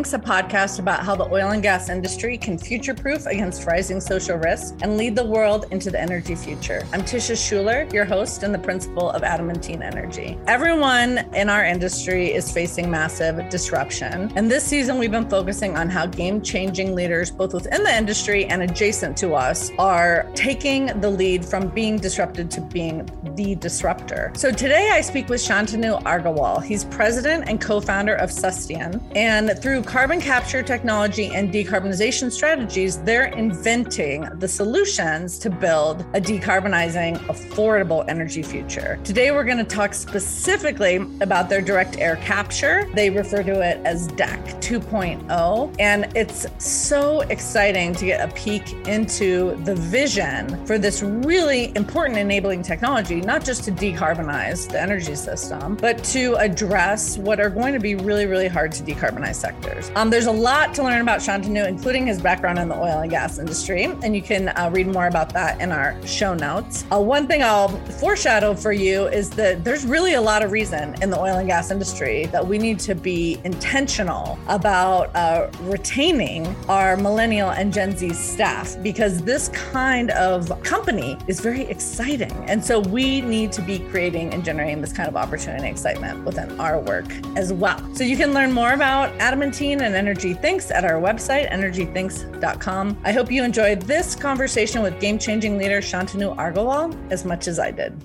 Thinks, a podcast about how the oil and gas industry can future proof against rising social risks and lead the world into the energy future. I'm Tisha Schuller, your host and the principal of Adamantine Energy. Everyone in our industry is facing massive disruption. And this season, we've been focusing on how game changing leaders, both within the industry and adjacent to us, are taking the lead from being disrupted to being the disruptor. So today, I speak with Shantanu Agarwal. He's president and co founder of Susteon. And through carbon capture technology and decarbonization strategies, they're inventing the solutions to build a decarbonizing, affordable energy future. Today, we're going to talk specifically about their direct air capture. They refer to it as DAC 2.0. And it's so exciting to get a peek into the vision for this really important enabling technology, not just to decarbonize the energy system, but to address what are going to be really, really hard to decarbonize sectors. Um, there's a lot to learn about Shantanu, including his background in the oil and gas industry, and you can uh, read more about that in our show notes. Uh, one thing I'll foreshadow for you is that there's really a lot of reason in the oil and gas industry that we need to be intentional about uh, retaining our millennial and Gen Z staff because this kind of company is very exciting. And so we need to be creating and generating this kind of opportunity and excitement within our work as well. So you can learn more about Adam and Energy Thinks at our website, energythinks.com. I hope you enjoyed this conversation with game changing leader Shantanu Agarwal as much as I did.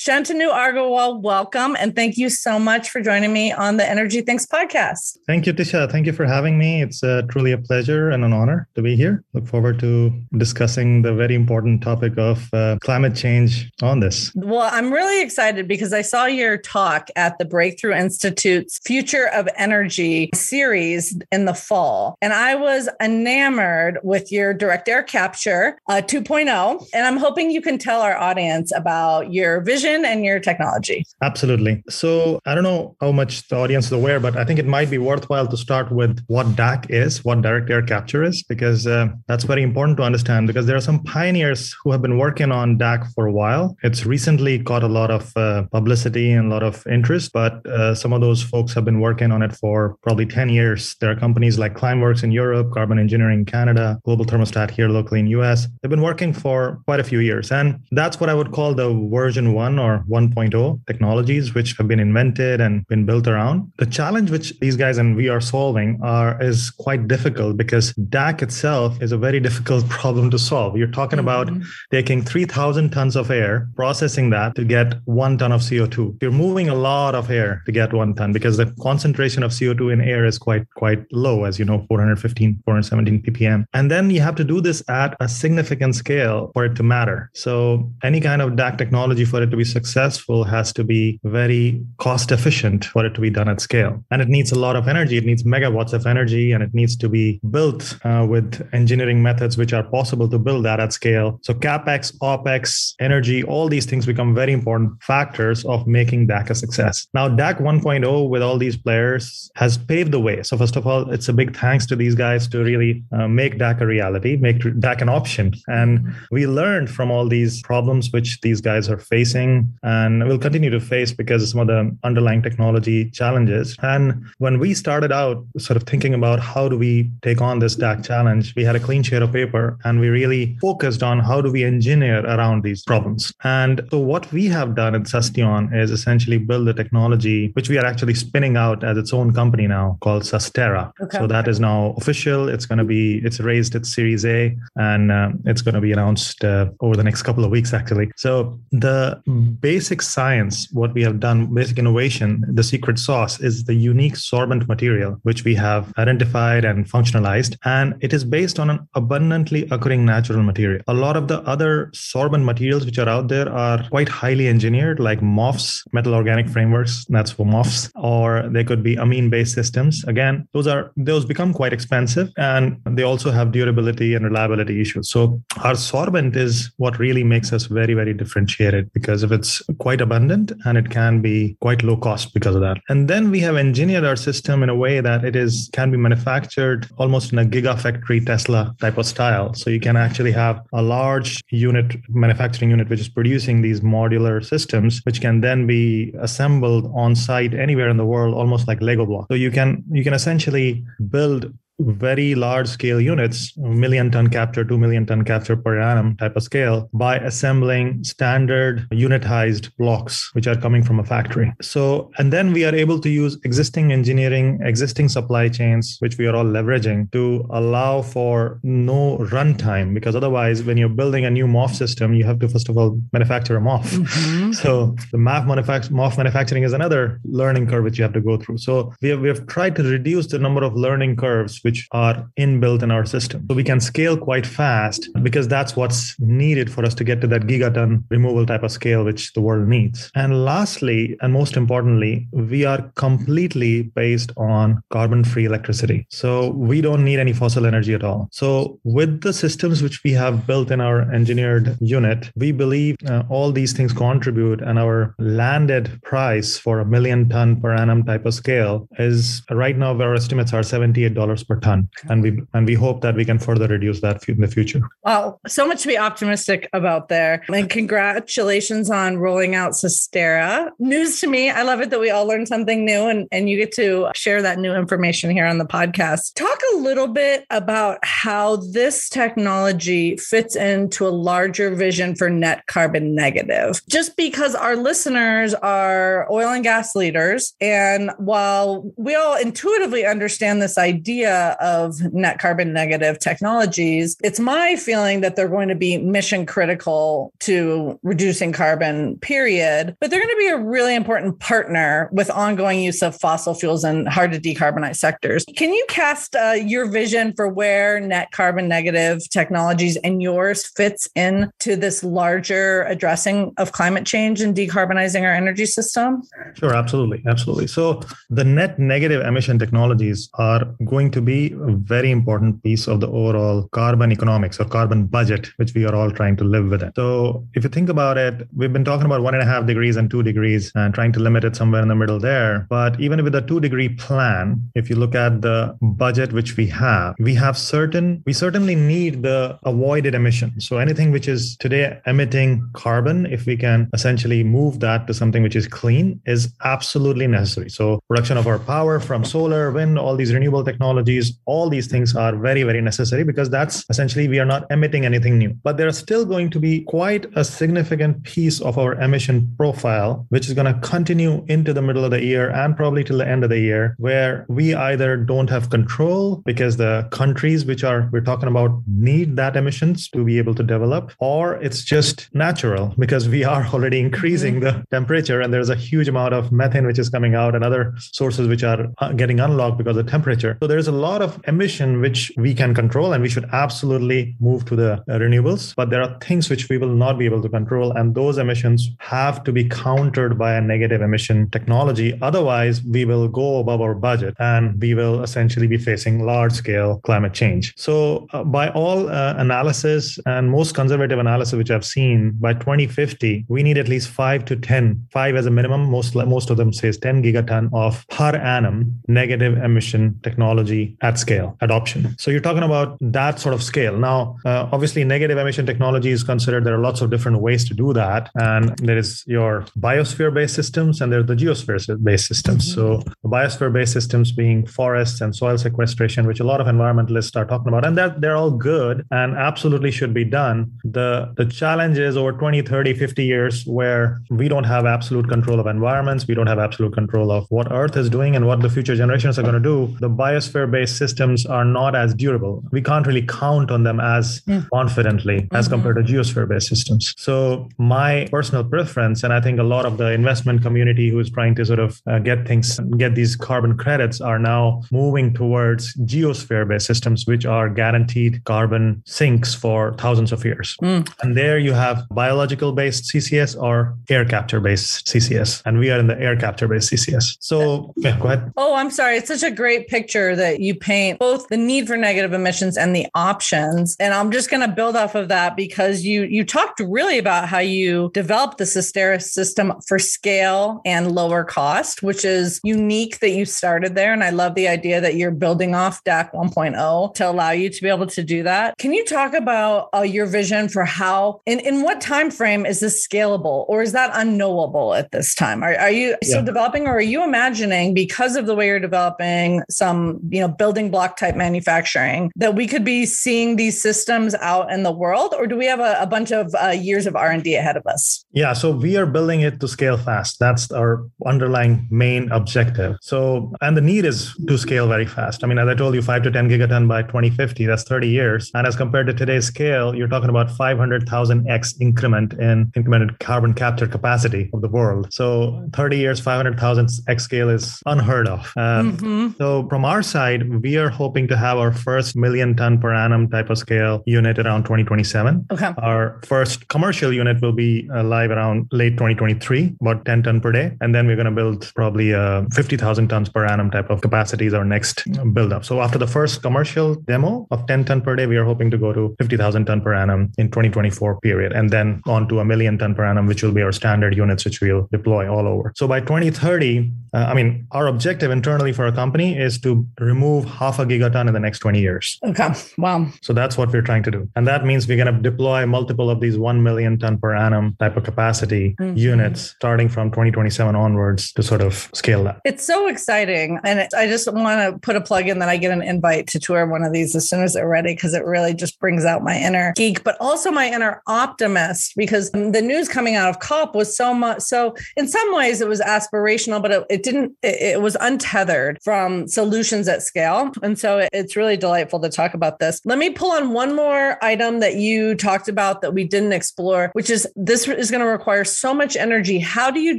Shantanu Agarwal, welcome. And thank you so much for joining me on the Energy Thinks podcast. Thank you, Tisha. Thank you for having me. It's uh, truly a pleasure and an honor to be here. Look forward to discussing the very important topic of uh, climate change on this. Well, I'm really excited because I saw your talk at the Breakthrough Institute's Future of Energy series in the fall. And I was enamored with your direct air capture uh, 2.0. And I'm hoping you can tell our audience about your vision and your technology. Absolutely. So I don't know how much the audience is aware, but I think it might be worthwhile to start with what DAC is, what direct air capture is, because uh, that's very important to understand. Because there are some pioneers who have been working on DAC for a while. It's recently got a lot of uh, publicity and a lot of interest, but uh, some of those folks have been working on it for probably 10 years. There are companies like Climeworks in Europe, Carbon Engineering in Canada, Global Thermostat here locally in US. They've been working for quite a few years. And that's what I would call the version one or 1.0 technologies which have been invented and been built around. The challenge which these guys and we are solving are is quite difficult because DAC itself is a very difficult problem to solve. You're talking about mm-hmm. taking 3,000 tons of air, processing that to get one ton of CO2. You're moving a lot of air to get one ton because the concentration of CO2 in air is quite quite low, as you know, 415, 417 ppm. And then you have to do this at a significant scale for it to matter. So any kind of DAC technology for it to be successful has to be very cost efficient for it to be done at scale. And it needs a lot of energy. It needs megawatts of energy and it needs to be built uh, with engineering methods which are possible to build that at scale. So CapEx, OpEx, energy, all these things become very important factors of making DAC a success. Now, DAC 1.0 with all these players has paved the way. So first of all, it's a big thanks to these guys to really uh, make DAC a reality, make DAC an option. And we learned from all these problems which these guys are facing and will continue to face because of some of the underlying technology challenges. And when we started out sort of thinking about how do we take on this DAC challenge, we had a clean sheet of paper and we really focused on how do we engineer around these problems. And so what we have done at Susteon is essentially build a technology which we are actually spinning out as its own company now called Sustaera. Okay. So that is now official. It's going to be, it's raised at Series A and uh, it's going to be announced uh, over the next couple of weeks actually. So the basic science, what we have done, basic innovation, the secret sauce is the unique sorbent material, which we have identified and functionalized. And it is based on an abundantly occurring natural material. A lot of the other sorbent materials which are out there are quite highly engineered, like MOFs, metal organic frameworks, that's for MOFs, or they could be amine based systems. Again, those are those become quite expensive and they also have durability and reliability issues. So our sorbent is what really makes us very, very differentiated because if of it's quite abundant and it can be quite low cost because of that. And then we have engineered our system in a way that it is can be manufactured almost in a gigafactory Tesla type of style. So you can actually have a large unit manufacturing unit which is producing these modular systems which can then be assembled on site anywhere in the world almost like Lego blocks. So you can you can essentially build very large scale units, million ton capture, two million ton capture per annum type of scale, by assembling standard unitized blocks, which are coming from a factory. So, and then we are able to use existing engineering, existing supply chains, which we are all leveraging to allow for no runtime. Because otherwise, when you're building a new MOF system, you have to, first of all, manufacture a MOF. Mm-hmm. So, the manufact- MOF manufacturing is another learning curve which you have to go through. So, we have, we have tried to reduce the number of learning curves which are inbuilt in our system. So we can scale quite fast because that's what's needed for us to get to that gigaton removal type of scale, which the world needs. And lastly, and most importantly, we are completely based on carbon free electricity. So we don't need any fossil energy at all. So with the systems which we have built in our engineered unit, we believe uh, all these things contribute and our landed price for a million ton per annum type of scale is right now our estimates are $78 per ton. And we and we hope that we can further reduce that in the future. Wow so much to be optimistic about there. And congratulations on rolling out Sustaera news to me i love it that we all learn something new and, and you get to share that new information here on the podcast. Talk a little bit about how this technology fits into a larger vision for net carbon negative. Just because our listeners are oil and gas leaders and while we all intuitively understand this idea of net carbon negative technologies, it's my feeling that they're going to be mission critical to reducing carbon, period. But they're going to be a really important partner with ongoing use of fossil fuels and hard to decarbonize sectors. Can you cast uh, your vision for where net carbon negative technologies and yours fits into this larger addressing of climate change and decarbonizing our energy system? Sure, absolutely. Absolutely. So the net negative emission technologies are going to be a very important piece of the overall carbon economics or carbon budget, which we are all trying to live with. It. So if you think about it, we've been talking about one and a half degrees and two degrees and trying to limit it somewhere in the middle there. But even with a two degree plan, if you look at the budget which we have, we have certain, we certainly need the avoided emissions. So anything which is today emitting carbon, if we can essentially move that to something which is clean, is absolutely necessary. So production of our power from solar, wind, all these renewable technologies, all these things are very, very necessary because that's essentially we are not emitting anything new. But there are still going to be quite a significant piece of our emission profile, which is going to continue into the middle of the year and probably till the end of the year, where we either don't have control because the countries which are we're talking about need that emissions to be able to develop, or it's just natural because we are already increasing mm-hmm. the temperature and there's a huge amount of methane which is coming out and other sources which are uh, getting unlocked because of temperature. So there's a lot of emission which we can control and we should absolutely move to the renewables but there are things which we will not be able to control and those emissions have to be countered by a negative emission technology. Otherwise we will go above our budget and we will essentially be facing large scale climate change. So uh, by all uh, analysis and most conservative analysis which i've seen by 2050 we need at least 5 to 10 5 as a minimum most most of them says 10 gigaton of per annum negative emission technology at scale adoption. So you're talking about that sort of scale. Now, uh, obviously, negative emission technology is considered. There are lots of different ways to do that, and there is your biosphere-based systems, and there are the geosphere-based systems. Mm-hmm. So the biosphere-based systems being forests and soil sequestration, which a lot of environmentalists are talking about, and that they're all good and absolutely should be done. The the challenge is over 20, 30, 50 years where we don't have absolute control of environments, we don't have absolute control of what Earth is doing and what the future generations are going to do. The biosphere-based systems systems are not as durable. We can't really count on them as yeah. confidently as mm-hmm. compared to geosphere based systems. So, my personal preference, and I think a lot of the investment community who is trying to sort of uh, get things, get these carbon credits are now moving towards geosphere based systems, which are guaranteed carbon sinks for thousands of years. Mm. And there you have biological based CCS or air capture based CCS. And we are in the air capture based CCS. So, yeah, go ahead. Oh, I'm sorry. It's such a great picture that you paint both the need for negative emissions and the options. And I'm just going to build off of that because you you talked really about how you developed the Sustaera system for scale and lower cost, which is unique that you started there. And I love the idea that you're building off DAC 1.0 to allow you to be able to do that. Can you talk about uh, your vision for how, in, in what time frame is this scalable, or is that unknowable at this time? Are, are you still yeah. developing, or are you imagining because of the way you're developing some, you know, building block type manufacturing that we could be seeing these systems out in the world, or do we have a, a bunch of uh, years of R and D ahead of us? Yeah, so we are building it to scale fast. That's our underlying main objective. So, and the need is to scale very fast. I mean, as I told you, five to 10 gigaton by 2050, that's 30 years. And as compared to today's scale, you're talking about 500,000x increment in incremented carbon capture capacity of the world. So 30 years, 500,000x scale is unheard of. Um, mm-hmm. So from our side, we are hoping to have our first million ton per annum type of scale unit around 2027. Okay. Our first commercial unit will be uh, live around late 2023, about 10 ton per day. And then we're going to build probably uh, 50,000 tons per annum type of capacity is our next build up. So after the first commercial demo of 10 ton per day, we are hoping to go to 50,000 ton per annum in 2024 period, and then on to a million ton per annum, which will be our standard units, which we'll deploy all over. So by 2030, uh, I mean, our objective internally for a company is to remove half a gigaton in the next 20 years. Okay. Wow. So that's what we're trying to do. And that means we're going to deploy multiple of these 1 million ton per annum type of capacity mm-hmm. units starting from 2027 onwards to sort of scale that. It's so exciting. And I just want to put a plug in that I get an invite to tour one of these as soon as they're ready because it really just brings out my inner geek, but also my inner optimist because the news coming out of COP was so much. So, in some ways, it was aspirational, but it, it didn't, it, it, was untethered from solutions at scale. And so it's really delightful to talk about this. Let me pull on one more item that you talked about that we didn't explore, which is this is going to require so much energy. How do you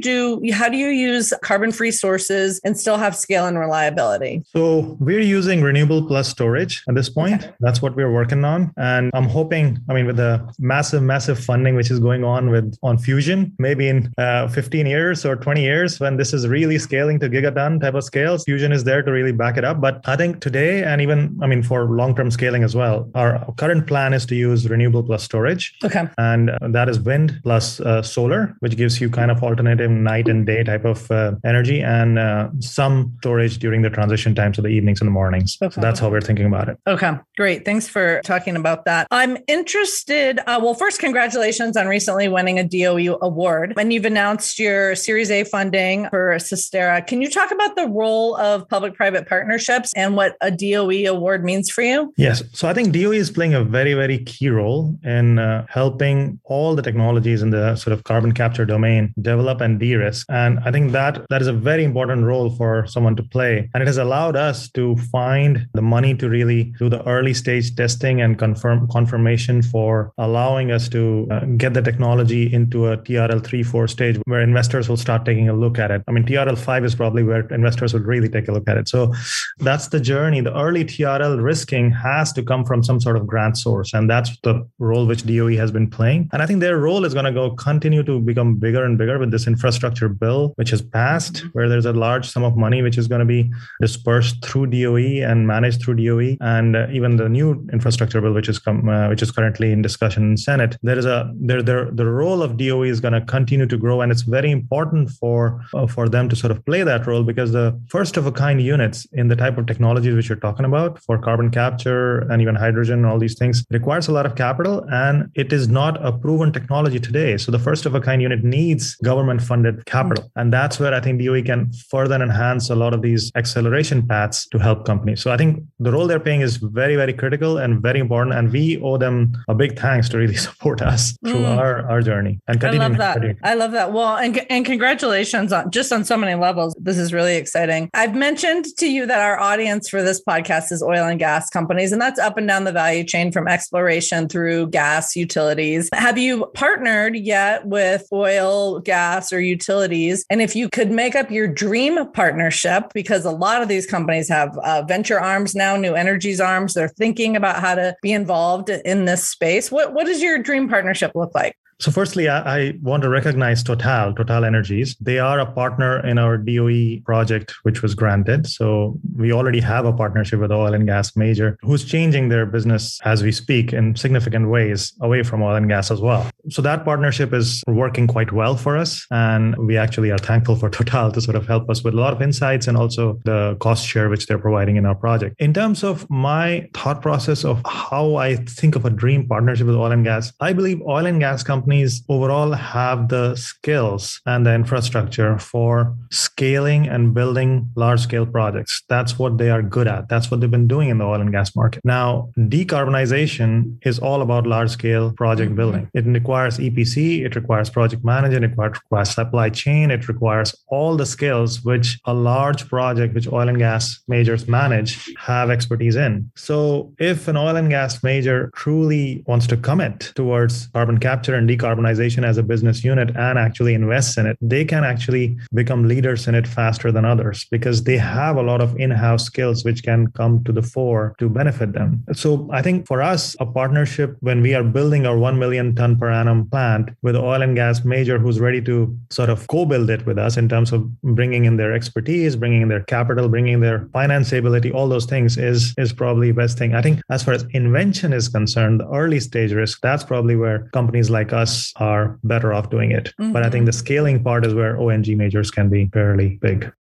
do, how do you use carbon free sources and still have scale and reliability? So, we're using renewable plus storage at this point. Okay. That's what we're working on. And I'm hoping, I mean, with the massive, massive funding which is going on with on fusion, maybe in uh, 15 years or 20 years, when this is really scaling to gigaton type of scales, fusion is there to really back it up. But I think today, and even, I mean, for long-term scaling as well, our current plan is to use renewable plus storage. Okay. And that is wind plus uh, solar, which gives you kind of alternative night and day type of uh, energy and uh, some storage during the transition time, so the evenings and the mornings. Okay. So that's how we're thinking about it. Okay, great. Thanks for talking about that. I'm interested. Uh, well, first, congratulations on recently winning a DOE award. And you've announced your Series A funding for Sustaera. Can you talk about the role of public private partnerships and what a DOE award means for you? Yes. So I think DOE is playing a very, very key role in uh, helping all the technologies in the sort of carbon capture domain develop and de risk. And I think that that is a very important role for someone to play. And it has allowed us to find the money to really do the early stage testing and confirm confirmation for allowing us to uh, get the technology into a TRL 3 4 stage where investors will start taking a look at it. I mean, TRL 5 is probably where investors would really take a look at it. So that's the journey. The early TRL risking has to come from some sort of grant source. And that's the role which DOE has been playing. And I think their role is going to go continue to become bigger and bigger with this infrastructure bill, which has passed, mm-hmm. where there's a large sum of money which is going to be dispersed through DOE and managed through DOE. And uh, even the new infrastructure bill, which is com- uh, which is currently in discussion in Senate, there is a there there the role of DOE is going to continue to grow, and it's very important for uh, for them to sort of play that role because the first of a kind units in the type of technologies which you're talking about for carbon capture and even hydrogen and all these things requires a lot of capital, and it is not a proven technology today. So the first of a kind unit needs government funded capital, and that's where I think DOE can further enhance a lot of these acceleration paths to help companies. So I think the role they're playing is very very critical and very important. And we owe them a big thanks to really support us through mm. our, our journey. And I love that. I love that. Well, and, and congratulations on just on so many levels. This is really exciting. I've mentioned to you that our audience for this podcast is oil and gas companies, and that's up and down the value chain from exploration through gas utilities. Have you partnered yet with oil, gas, or utilities? And if you could make up your dream partnership, because a lot of these companies have uh, venture arms now, new energies arms, they're thinking about how to be involved in this space. What what does your dream partnership look like? So, firstly, I, I, want to recognize Total, Total Energies. They are a partner in our DOE project, which was granted. So, we already have a partnership with oil and gas major who's changing their business as we speak in significant ways away from oil and gas as well. So, that partnership is working quite well for us. And we actually are thankful for Total to sort of help us with a lot of insights and also the cost share which they're providing in our project. In terms of my thought process of how I think of a dream partnership with oil and gas, I believe oil and gas companies companies overall have the skills and the infrastructure for scaling and building large scale projects. That's what they are good at. That's what they've been doing in the oil and gas market. Now, decarbonization is all about large scale project mm-hmm. building. It requires EPC, it requires project management, it requires supply chain, it requires all the skills which a large project, which oil and gas majors manage, have expertise in. So, if an oil and gas major truly wants to commit towards carbon capture and decarbonization, as a business unit and actually invests in it, they can actually become leaders in it faster than others because they have a lot of in house skills which can come to the fore to benefit them. So I think for us, a partnership when we are building our 1 million ton per annum plant with oil and gas major who's ready to sort of co build it with us in terms of bringing in their expertise, bringing in their capital, bringing their financeability, all those things is, is probably the best thing. I think as far as invention is concerned, the early stage risk, that's probably where companies like us us are better off doing it. Mm-hmm. But I think the scaling part is where ONG majors can be fairly big.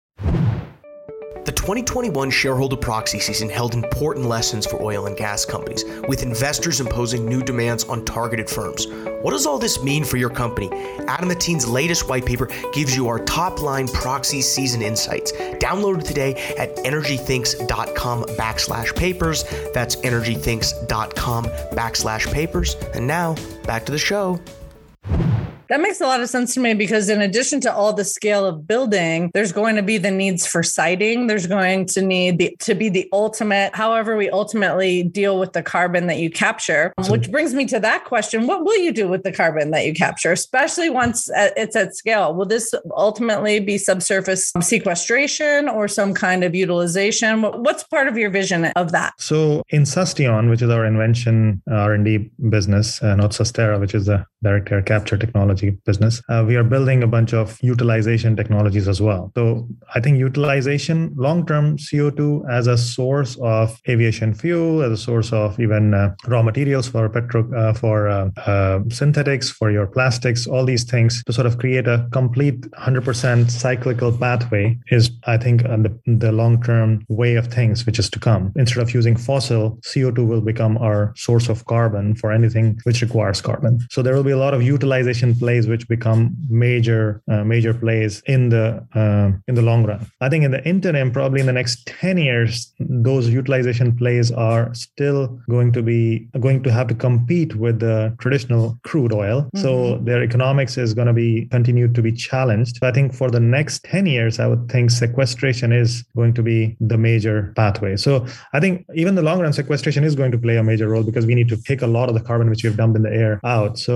The 2021 shareholder proxy season held important lessons for oil and gas companies, with investors imposing new demands on targeted firms. What does all this mean for your company? Adamantine's latest white paper gives you our top line proxy season insights. Download it today at energythinks.com backslash papers. That's energythinks.com backslash papers. And now, back to the show. That makes a lot of sense to me because, in addition to all the scale of building, there's going to be the needs for siting. There's going to need the, to be the ultimate, however, we ultimately deal with the carbon that you capture. Which brings me to that question What will you do with the carbon that you capture, especially once it's at scale? Will this ultimately be subsurface sequestration or some kind of utilization? What's part of your vision of that? So, in Susteon, which is our invention R&D business, uh, not Sustaera, which is the direct air capture technology technology business, uh, we are building a bunch of utilization technologies as well. So I think utilization, long term CO2 as a source of aviation fuel, as a source of even uh, raw materials for petro, uh, for uh, uh, synthetics, for your plastics, all these things to sort of create a complete 100% cyclical pathway is, I think, uh, the, the long term way of things which is to come. Instead of using fossil, CO2 will become our source of carbon for anything which requires carbon. So there will be a lot of utilization play plays which become major uh, major plays in the uh, in the long run. I think in the interim, probably in the next ten years, those utilization plays are still going to be going to have to compete with the traditional crude oil. Mm-hmm. So their economics is going to be continued to be challenged. So I think for the next ten years, I would think sequestration is going to be the major pathway. So I think even the long run sequestration is going to play a major role because we need to take a lot of the carbon which we've dumped in the air out. So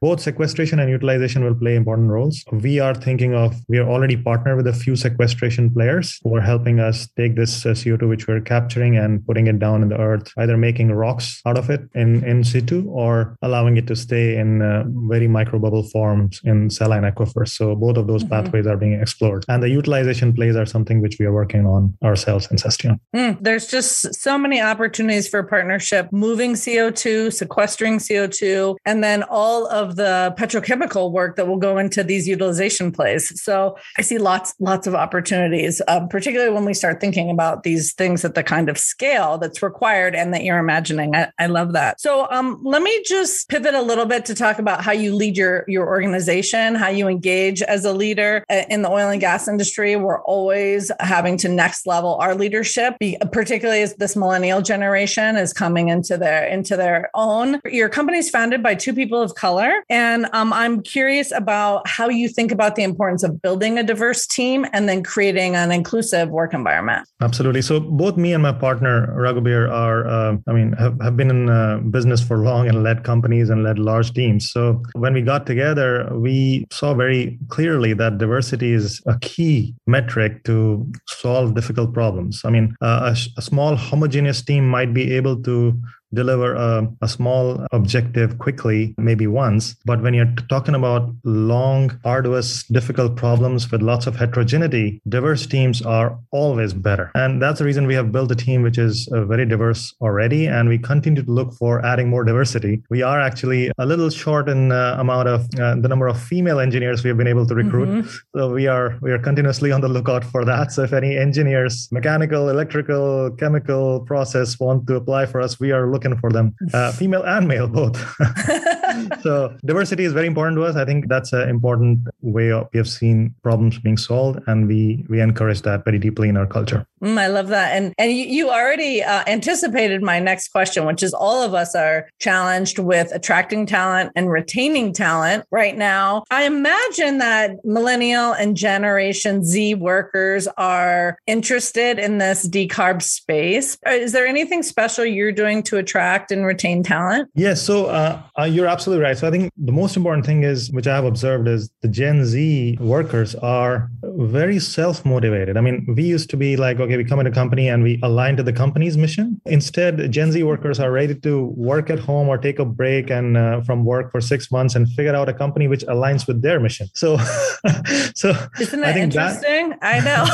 both sequestration and utilization will play important roles. We are thinking of, we are already partnered with a few sequestration players who are helping us take this uh, CO2, which we're capturing and putting it down in the earth, either making rocks out of it in, in situ or allowing it to stay in uh, very microbubble forms in saline aquifers. So both of those mm-hmm. pathways are being explored. And the utilization plays are something which we are working on ourselves in Susteon. Mm, there's just so many opportunities for partnership, moving CO2, sequestering CO2, and then all of the petrochemical chemical work that will go into these utilization plays. So I see lots, lots of opportunities, um, particularly when we start thinking about these things at the kind of scale that's required and that you're imagining. I, I love that. So um, let me just pivot a little bit to talk about how you lead your your organization, how you engage as a leader uh, in the oil and gas industry. We're always having to next level our leadership, particularly as this millennial generation is coming into their into their own. Your company is founded by two people of color, and um, I'm curious about how you think about the importance of building a diverse team and then creating an inclusive work environment. Absolutely. So both me and my partner Raghubir are, uh, I mean, have, have been in uh, business for long and led companies and led large teams. So when we got together, we saw very clearly that diversity is a key metric to solve difficult problems. I mean, uh, a, a small homogeneous team might be able to deliver a, a small objective quickly, maybe once. But when you're talking about long, arduous, difficult problems with lots of heterogeneity, diverse teams are always better. And that's the reason we have built a team which is uh, very diverse already. And we continue to look for adding more diversity. We are actually a little short in uh, amount of uh, the number of female engineers we have been able to recruit. Mm-hmm. So we are we are continuously on the lookout for that. So if any engineers, mechanical, electrical, chemical process want to apply for us, we are looking for them, uh, female and male both. so diversity is very important to us. I think that's an important way of, we have seen problems being solved, and we we encourage that very deeply in our culture. Mm, I love that, and and you, you already uh, anticipated my next question, which is all of us are challenged with attracting talent and retaining talent right now. I imagine that millennial and Generation Z workers are interested in this decarb space. Uh, is there anything special you're doing to attract and retain talent? Yes, so uh, uh, you're absolutely right. So I think the most important thing is, which I have observed, is the Gen Z workers are very self motivated. I mean, we used to be like, okay, we come in a company and we align to the company's mission. Instead, Gen Z workers are ready to work at home or take a break and uh, from work for six months and figure out a company which aligns with their mission. So, so isn't that I interesting? That, I know.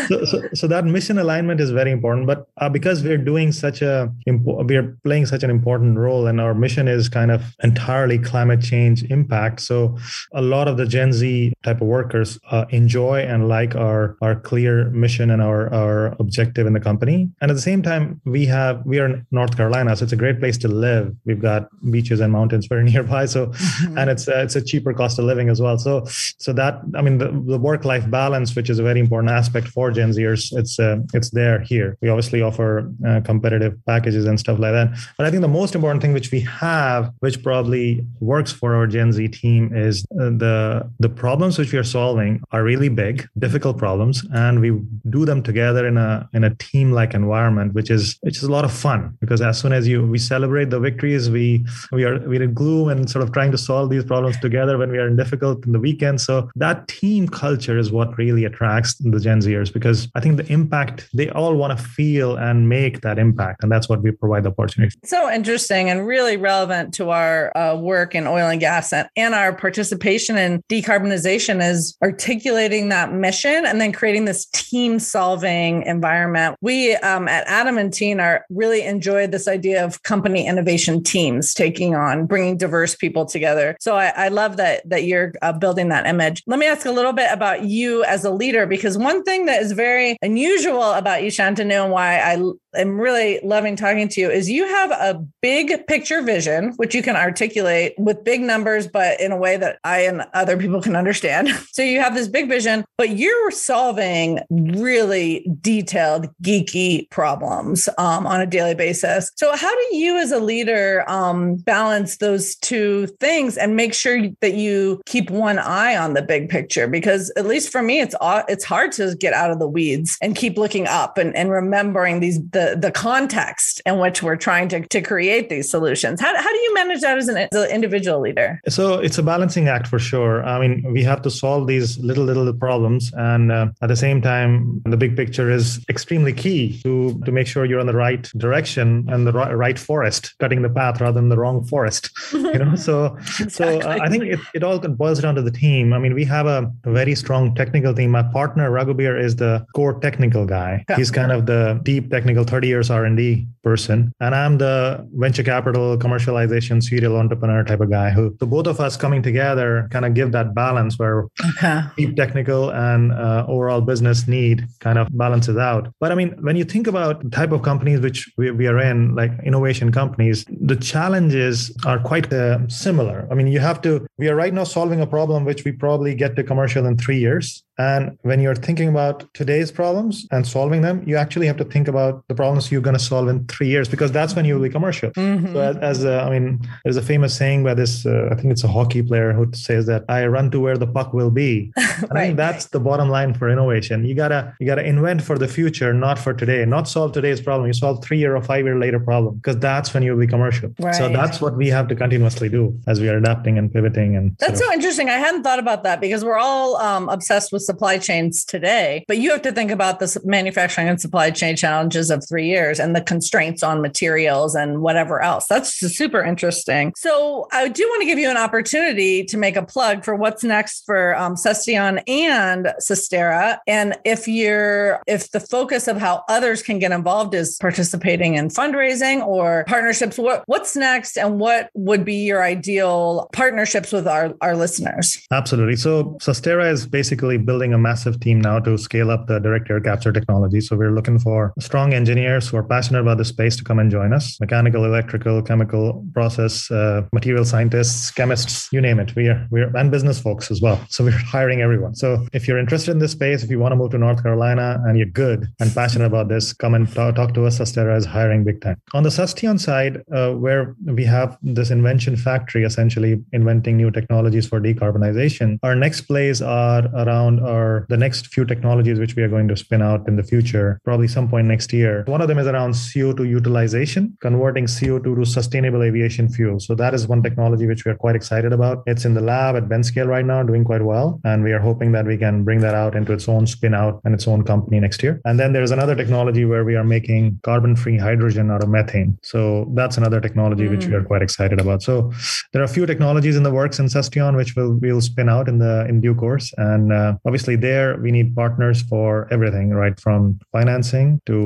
so, so, so, that mission alignment is very important. But uh, because we're doing such a, we're playing such an important role, and our mission is kind of entirely climate change impact. So, a lot of the Gen Z type of workers uh, enjoy and like our our clear mission and our our objective in the company. And at the same time, we have we are in North Carolina, so it's a great place to live. We've got beaches and mountains very nearby, so mm-hmm. and it's uh, it's a cheaper cost of living as well. So so that I mean the, the work life balance, which is a very important aspect for Gen Zers, it's uh, it's there here. We obviously offer uh, competitive packages and stuff like that. But I think the most important thing which we have, which probably works for our Gen Z team, is uh, the the problems which we are solving are really big, difficult problems, and we do them together in a in a team like environment, which is which is a lot of fun because as soon as you we celebrate the victories, we we are we're in gloom and sort of trying to solve these problems together when we are in difficult in the weekend. So that team culture is what really attracts the Gen Zers because I think the impact they all want to feel and make that impact, and that's what we provide the opportunity. So interesting and really relevant to our uh, work in oil and gas and, and our participation in decarbonization is articulating that mission and then creating this team solving environment. We um, at Adamantine are really enjoyed this idea of company innovation teams taking on bringing diverse people together. So I, I love that that you're uh, building that image. Let me ask a little bit about you as a leader because one thing that is very unusual about you, Shantanu, and why I am really loving talking to you is you have a big picture vision, which you can articulate with big numbers, but in a way that I and other people can understand. So you have this big vision, but you're solving really detailed, geeky problems um, on a daily basis. So how do you, as a leader, um, balance those two things and make sure that you keep one eye on the big picture? Because at least for me, it's it's hard to get out of the weeds and keep looking up and, and remembering these the the context in which we're trying to, to create these solutions. How, how do you manage that as an, as an individual leader? So it's a balancing act for sure. I mean, we have to solve these little little problems, and uh, at the same time, the big picture is extremely key to to make sure you're on the right direction and the right forest, cutting the path rather than the wrong forest. You know, so exactly. so uh, I think it, it all boils down to the team. I mean, we have a, very strong technical team. My partner Raghubir is the core technical guy. Yeah. He's kind of the deep technical 30 years R&D person. And I'm the venture capital, commercialization, serial entrepreneur type of guy who, so both of us coming together kind of give that balance where okay. deep technical and uh, overall business need kind of balances out. But I mean, when you think about the type of companies which we, we are in, like innovation companies, the challenges are quite uh, similar. I mean, you have to, we are right now solving a problem which we probably get to commercial in three years. And when you're thinking about today's problems and solving them, you actually have to think about the problems you're going to solve in three years because that's when you will be commercial. Mm-hmm. So, as, as a, I mean, there's a famous saying by this, uh, I think it's a hockey player who says that I run to where the puck will be. right, I think that's the bottom line for innovation. You gotta you gotta invent for the future, not for today. Not solve today's problem. You solve three year or five year later problem because that's when you'll be commercial. Right. So that's what we have to continuously do as we are adapting and pivoting. And that's so interesting. I hadn't thought about that because we're all um, obsessed with supply chains today, but you have to think about the manufacturing and supply chain challenges of three years and the constraints on materials and whatever else. That's super interesting. So I do want to give you an opportunity to make a plug for what's next for um, Susteon and Sustaera. And if you're, if the focus of how others can get involved is participating in fundraising or partnerships, what, what's next and what would be your ideal partnerships with our, our listeners? Absolutely. So Sustaera is basically building a massive team now to scale up the direct air capture technology. So we're looking for strong engineers who are passionate about the space to come and join us. Mechanical, electrical, chemical, process, uh, material scientists, chemists, you name it. We are, we're and business folks as well. So we're hiring everyone. So if you're interested in this space, if you want to move to North Carolina and you're good and passionate about this, come and talk, talk to us. Sustaera is hiring big time. On the Susteon side, uh, where we have this invention factory, essentially inventing new technologies for decarbonization, our next plays are around our the next few technologies which we are going to spin out in the future, probably some point next year. One of them is around CO2 utilization, converting CO2 to sustainable aviation fuel. So that is one technology which we are quite excited about. It's in the lab at bench scale right now, doing quite well, and we are hoping that we can bring that out into its own spin out and its own company next year. And then there's another technology where we are making carbon-free hydrogen out of methane. So that's another technology mm. which we are mm. quite excited about. So there are a few technologies in the works in Susteon which will we'll spin out in the in due course. And uh, obviously there we need partners for everything, right? From financing to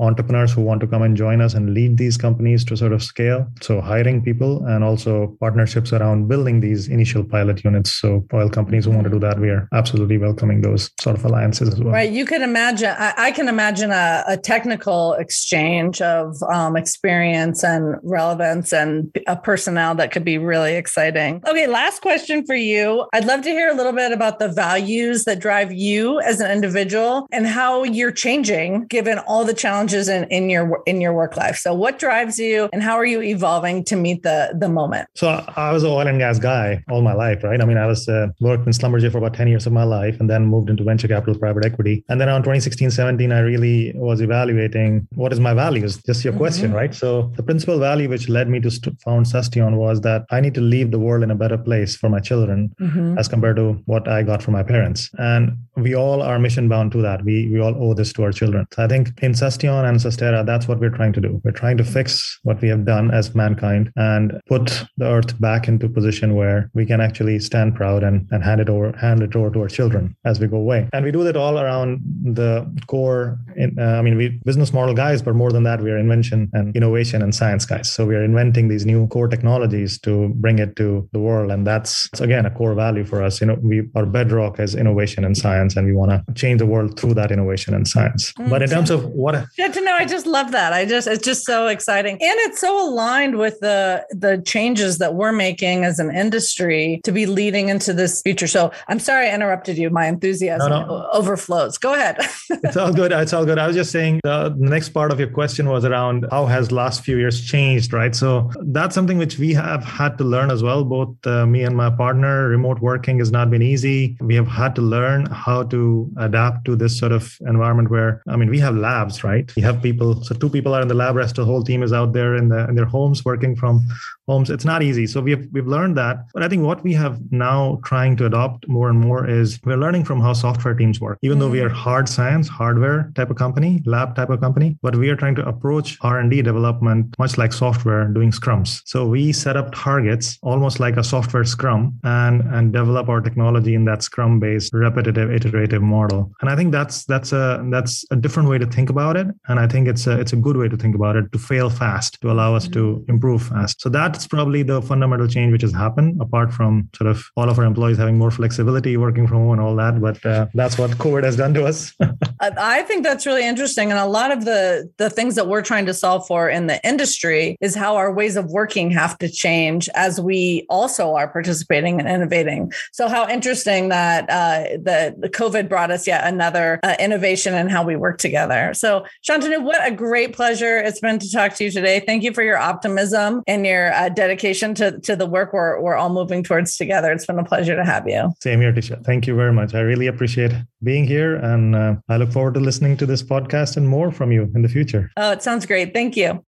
entrepreneurs who want to come and join us and lead these companies to sort of scale. So hiring people and also partnerships around building these initial pilot units. So oil companies who want to do that, we are absolutely welcoming those sort of alliances as well. Right. You can imagine, I, I can imagine a, a, technical exchange of um, experience and relevance and a personnel that could be really exciting. Okay. Last question for you. I'd love to hear a little bit about the values that drive you as an individual and how you're changing given all the challenges in, in your in your work life. So what drives you and how are you evolving to meet the the moment? So I was an oil and gas guy all my life, right? I mean, I was uh, worked in Schlumberger for about 10 years of my life and then moved into venture capital private equity. And then around 2016, 17, I really was evaluating what is my values? Just your mm-hmm. question, right? So the principal value which led me to st- found Susteon was that I need to leave the world in a better place for my children mm-hmm. as compared to what I got from my parents. And we all are mission bound to that. We we all owe this to our children. So I think in Susteon and Sustaera, that's what we're trying to do. We're trying to fix what we have done as mankind and put the earth back into position where we can actually stand proud and, and hand it over hand it over to our children as we go away. And we do that all around the core. In, uh, I mean, we business model guys, but more than that, we are invention and innovation and science guys. So we are inventing these new core technologies to bring it to the world, and that's again a core value for us. You know, we our bedrock is innovation and science, and we want to change the world through that innovation and science. Mm-hmm. But in terms of what, good to know. I just love that. I just it's just so exciting, and it's so aligned with the the changes that we're making as an industry to be leading into this future. So I'm sorry I interrupted you. My enthusiasm no, no. overflows. Go ahead. it's all good. It's all good. I was just saying the next part of your question was around how has last few years changed, right? So that's something which we have had to learn as well. Both uh, me and my partner, remote working has not been easy. We have had to learn how to adapt to this sort of environment where, I mean, we have labs, right? We have people. So two people are in the lab, rest of the whole team is out there in, the, in their homes working from homes. It's not easy. So we've we've learned that. But I think what we have now trying to adopt more and more is we're learning from how software teams work. Even mm-hmm. though we are hard science, hardware type of company, lab type of company, but we are trying to approach R&D development much like software doing scrums. So we set up targets almost like a software scrum and and develop our technology in that scrum based repetitive iterative model. And I think that's that's a that's a different way to think about it and I think it's a it's a good way to think about it to fail fast to allow us to mm-hmm. improve fast. So that's probably the fundamental change which has happened, apart from sort of all of our employees having more flexibility, working from home, and all that. But uh, that's what COVID has done to us. I think that's really interesting, and a lot of the the things that we're trying to solve for in the industry is how our ways of working have to change as we also are participating and innovating. So, how interesting that uh, the the COVID brought us yet another uh, innovation in how we work together. So, Shantanu, what a great pleasure it's been to talk to you today. Thank you for your optimism and your uh, dedication to, to the work we're, we're all moving towards together. It's been a pleasure to have you. Same here, Tisha. Thank you very much. I really appreciate being here. And uh, I look forward to listening to this podcast and more from you in the future. Oh, it sounds great. Thank you.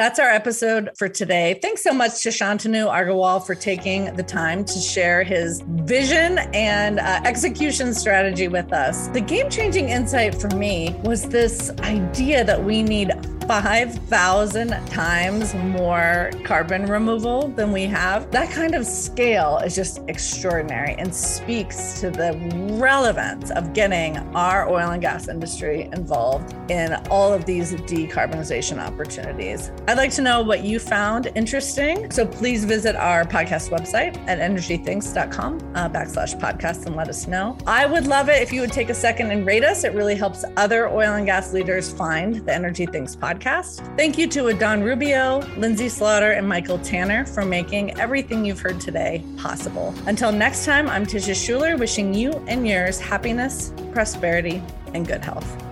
That's our episode for today. Thanks so much to Shantanu Agarwal for taking the time to share his vision and uh, execution strategy with us. The game changing insight for me was this idea that we need 5,000 times more carbon removal than we have. That kind of scale is just extraordinary and speaks to the relevance of getting our oil and gas industry involved in all of these decarbonization opportunities. I'd like to know what you found interesting. So please visit our podcast website at energythinks.com uh, backslash podcast and let us know. I would love it if you would take a second and rate us. It really helps other oil and gas leaders find the Energy Thinks podcast podcast. Thank you to Adán Rubio, Lindsey Slaughter, and Michael Tanner for making everything you've heard today possible. Until next time, I'm Tisha Schuller, wishing you and yours happiness, prosperity, and good health.